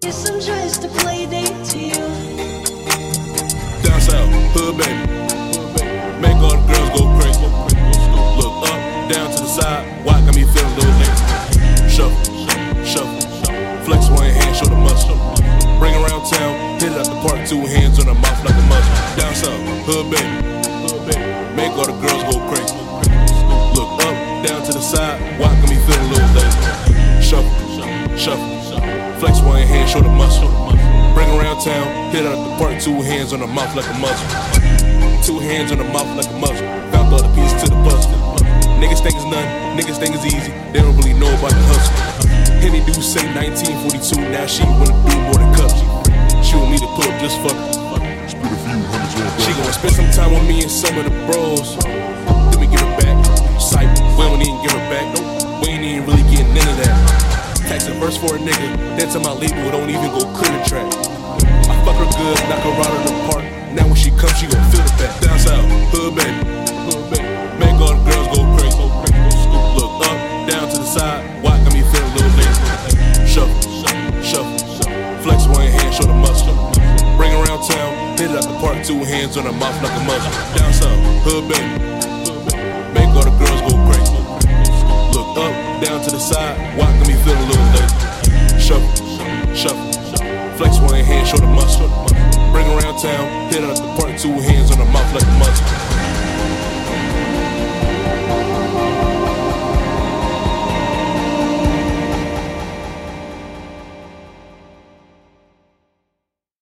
Down south, hood baby. Make all the girls go crazy. Look up, down to the side. Why got me feeling those niggas? Shuffle, shuffle, flex one hand, show the muscle. Bring around town, hit it out the park, two hands on her mouth like a muzzle. Down south, hood baby. Make all the girls go crazy. Show the muscle. Bring around town, hit it out the park, two hands on her mouth like a muzzle. Two hands on her mouth like a muzzle. Found all the pieces to the puzzle. Niggas think it's nothing, niggas think it's easy. They don't really know about the hustle. Henny do say 1942, now she wanna do more than cups. She want me to pull up just fuck. She gonna spend some time with me and some of the bros. Verse for a nigga, then my label, don't even go clear the track. I fuck her good, knock her out of the park. Now when she comes, she gon' feel the back. Down south, hood baby. Make all the girls go crazy. Look up, down to the side. Why got me feeling little lazy? Shuffle, shuffle, flex one hand, show the muscle. Bring around town, hit it out park, two hands on her mouth like a muzzle. Down south, hood baby, make all the girls go crazy. Look up, down to the side. Flex one hand, show the muscle. Bring around town, hit up the party. two hands on the mouth like a muscle.